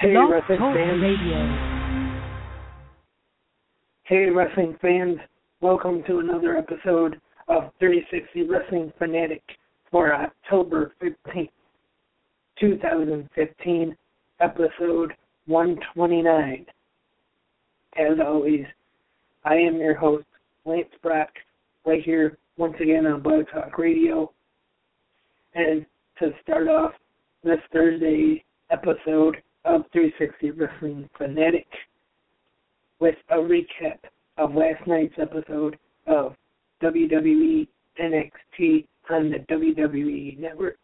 Hey, wrestling Talk fans. Radio. Hey, wrestling fans. Welcome to another episode of 360 Wrestling Fanatic for October 15th, 2015, episode 129. As always, I am your host, Lance Brock, right here once again on Blog Talk Radio. And to start off this Thursday episode of 360 Wrestling Fanatic with a recap of last night's episode of WWE NXT on the WWE Network.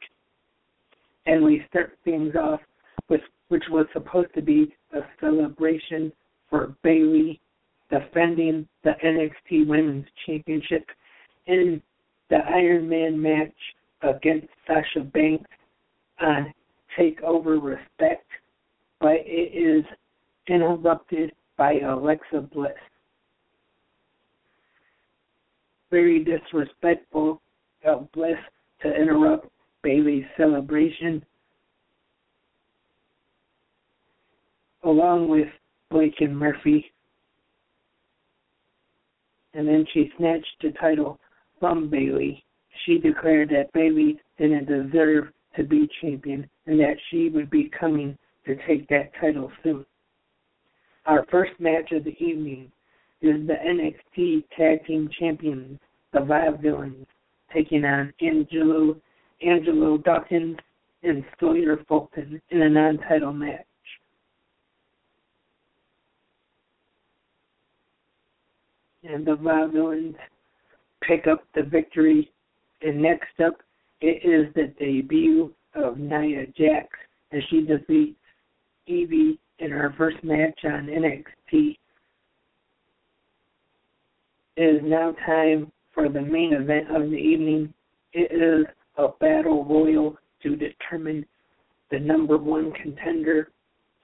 And we start things off with which was supposed to be a celebration for Bayley defending the NXT Women's Championship in the Iron Man match against Sasha Banks on Takeover Respect, but it is interrupted by Alexa Bliss. Very disrespectful of Bliss to interrupt Bayley's celebration, along with Blake and Murphy. And then she snatched the title from Bayley. She declared that Bayley didn't deserve to be champion and that she would be coming to take that title soon. Our first match of the evening is the NXT Tag Team Champions, the Vaudevillains, taking on Angelo Angelo Dawkins and Sawyer Fulton in a non-title match. And the Vaudevillains pick up the victory. And next up, it is the debut of Nia Jax as she defeats Evie in her first match on NXT. It is now time for the main event of the evening. It is a battle royal to determine the number one contender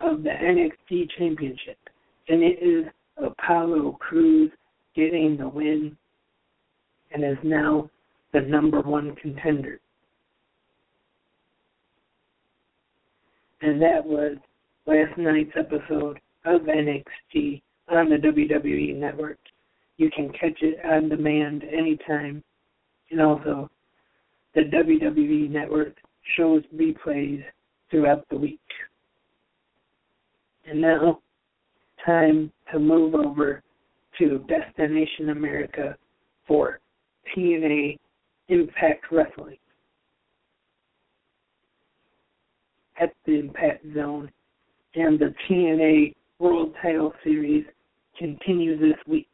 of the NXT Championship. And it is Apollo Crews getting the win and is now the number one contender. And that was last night's episode of NXT on the WWE Network. You can catch it on demand anytime. And also, the WWE Network shows replays throughout the week. And now, time to move over to Destination America for TNA Impact Wrestling. At the Impact Zone, and the TNA World Title Series continues this week.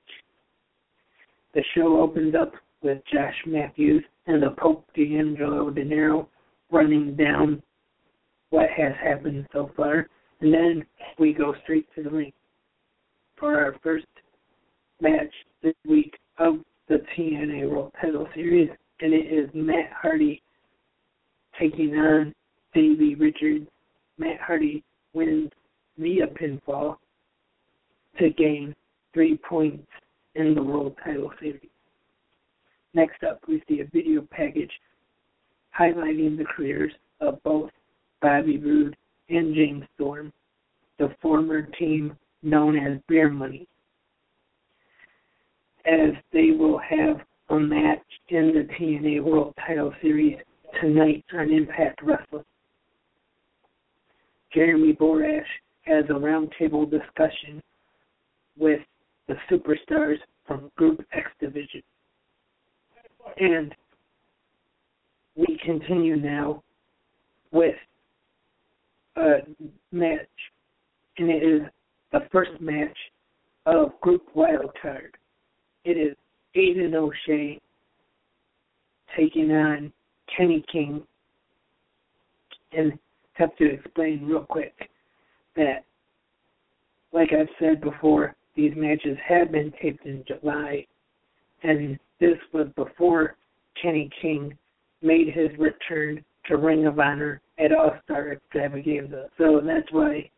The show opens up with Josh Matthews and the Pope D'Angelo Dinero running down what has happened so far, and then we go straight to the ring for our first match this week of the TNA World Title Series, and it is Matt Hardy taking on Davey Richards. Matt Hardy wins via pinfall to gain three points in the World Title Series. Next up, we see a video package highlighting the careers of both Bobby Roode and James Storm, the former team known as Beer Money, as they will have a match in the TNA World Title Series tonight on Impact Wrestling. Jeremy Borash has a roundtable discussion with the superstars from Group X Division. And we continue now with a match, and it is the first match of Group Wild Card. It is Aiden O'Shea taking on Kenny King. And have to explain real quick. that, like I've said before, these matches had been taped in July, and this was before Kenny King made his return to Ring of Honor at All Star Extravaganza. So that's why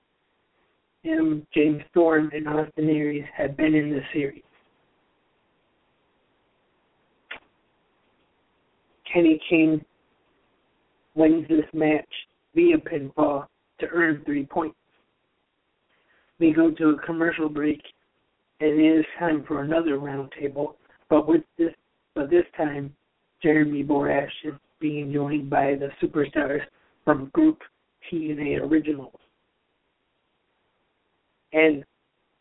him, James Storm, and Austin Aries have been in the series. Kenny King wins this match via pinfall to earn three points. We go to a commercial break, and it is time for another roundtable. But with this, but this time, Jeremy Borash is being joined by the superstars from Group TNA Originals. And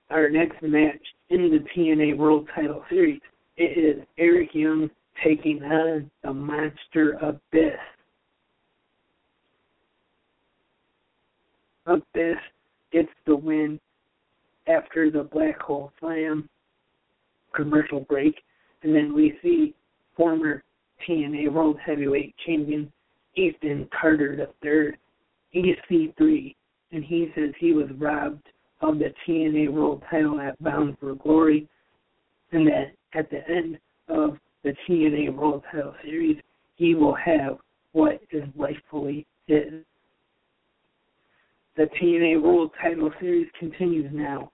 our next match in the TNA World Title Series it is Eric Young taking on the Monster Abyss. Abyss gets the win after the Black Hole Slam commercial break, and then we see former TNA World Heavyweight Champion Ethan Carter III, EC3, and he says he was robbed of the TNA World Title at Bound for Glory, and that at the end of the TNA World Title Series, he will have what is rightfully his. The TNA World Title Series continues now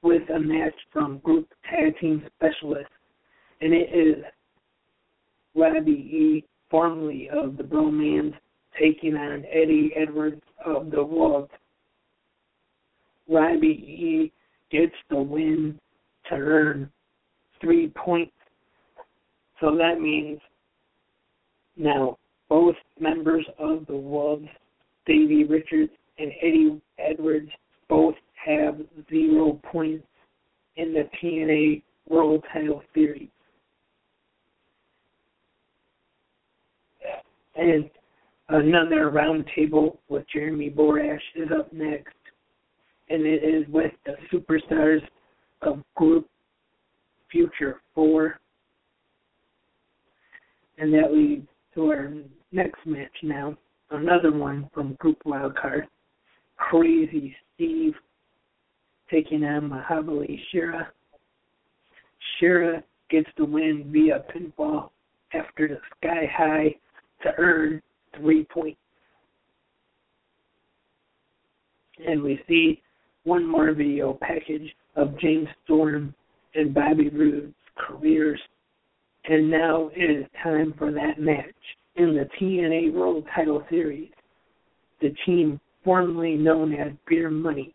with a match from Group Tag Team Specialists, and it is Robbie E, formerly of the Bromans, taking on Eddie Edwards of the Wolves. Robbie E gets the win to earn three points. So that means now both members of the Wolves, Davey Richards and Eddie Edwards, both have zero points in the TNA World Title Series. And another roundtable with Jeremy Borash is up next, and it is with the superstars of Group Future 4. And that leads to our next match now. Another one from Group Wildcard. Crazy Steve taking on Mahabali Shera. Shera gets the win via pinfall after the Sky High to earn three points. And we see one more video package of James Storm and Bobby Roode's careers. And now it is time for that match in the TNA World Title Series. The team formerly known as Beer Money,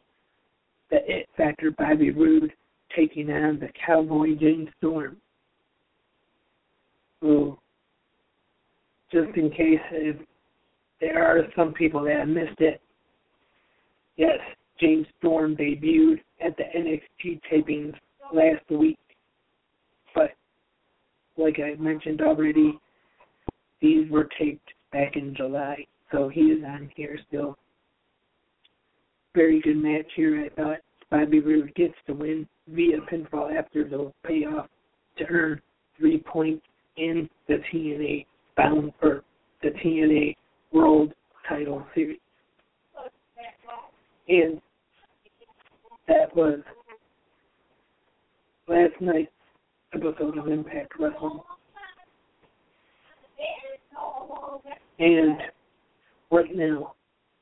the It Factor Bobby Roode taking on the Cowboy James Storm. Who, just in case if there are some people that missed it, yes, James Storm debuted at the NXT tapings last week. But like I mentioned already, these were taped back in July, so he is on here still. Very good match here, I thought. Bobby Roode gets the win via pinfall after the payoff to earn three points in the TNA bound for the TNA World Title Series. And that was last night's episode of Impact Wrestling. And right now,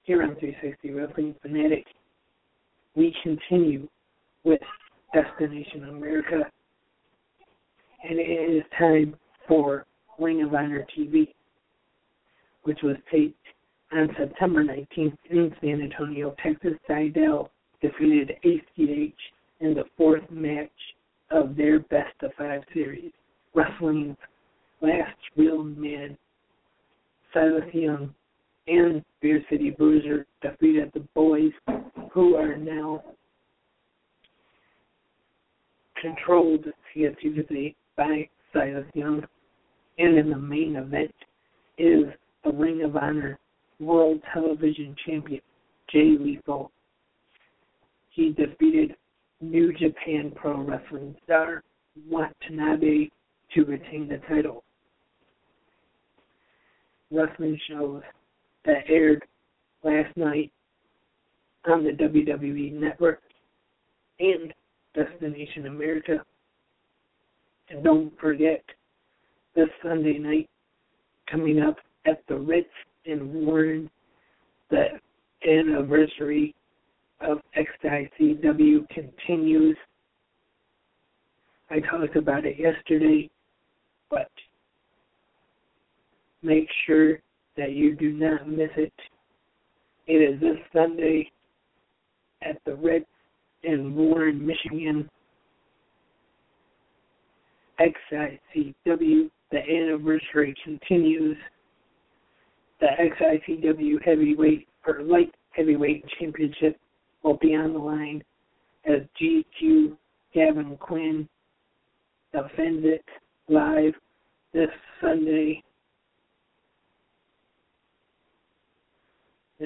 here on 360 Wrestling Fanatic, we continue with Destination America. And it is time for Ring of Honor TV, which was taped on September 19th in San Antonio, Texas. Sydal defeated ACH in the fourth match of their best of five series. Wrestling's last real man, Silas Young and Beer City Bruiser defeated the boys who are now controlled, could say, by Silas Young. And in the main event is the Ring of Honor World Television Champion, Jay Lethal. He defeated New Japan Pro Wrestling star Watanabe to retain the title. Wrestling shows that aired last night on the WWE Network and Destination America. And don't forget, this Sunday night, coming up at the Ritz in Warren, the anniversary of XICW continues. I talked about it yesterday, but make sure that you do not miss it. It is this Sunday at the Ritz in Warren, Michigan. XICW, the anniversary continues. The XICW heavyweight or light heavyweight championship will be on the line as GQ Gavin Quinn defends it live this Sunday.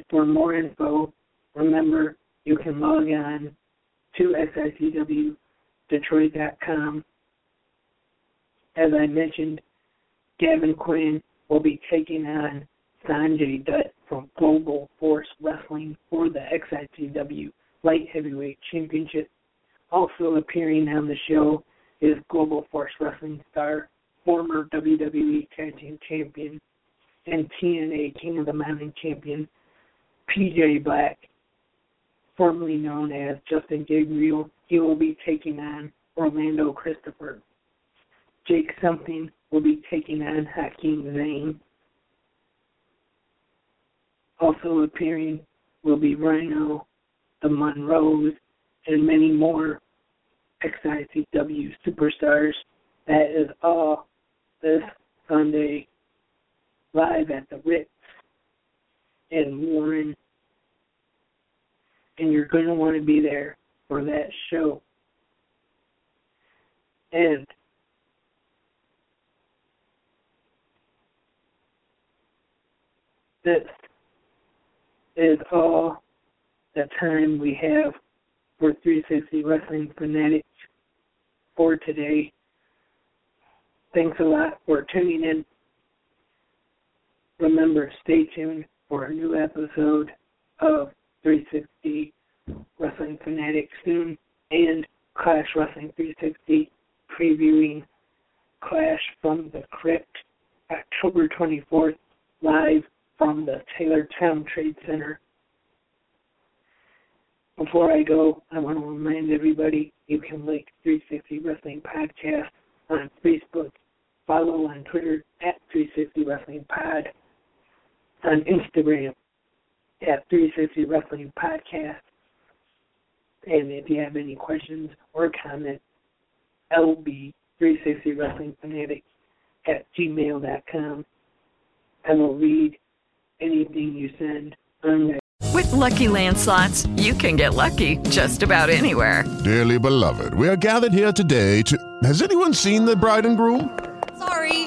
For more info, remember you can log on to XICWDetroit.com. As I mentioned, Gavin Quinn will be taking on Sanjay Dutt from Global Force Wrestling for the XICW Light Heavyweight Championship. Also appearing on the show is Global Force Wrestling star, former WWE Tag Team Champion, and TNA King of the Mountain Champion, PJ Black, formerly known as Justin Gabriel. He will be taking on Orlando Christopher. Jake Something will be taking on Hakeem Zane. Also appearing will be Rhino, the Monroes, and many more XICW superstars. That is all this Sunday live at the Ritz in Warren. And you're going to want to be there for that show. And this is all the time we have for 360 Wrestling Fanatics for today. Thanks a lot for tuning in. Remember, stay tuned for a new episode of 360 Wrestling Fanatics soon and Clash Wrestling 360 previewing Clash from the Crypt October 24th live from the Taylortown Trade Center. Before I go, I want to remind everybody you can like 360 Wrestling Podcast on Facebook, follow on Twitter at 360 Wrestling Pod, on Instagram at 360 Wrestling Podcast. And if you have any questions or comments, LB360 Wrestling Fanatic at gmail.com. I will read anything you send on there. With Lucky Land slots, you can get lucky just about anywhere. Dearly beloved, we are gathered here today to. Has anyone seen the bride and groom? Sorry,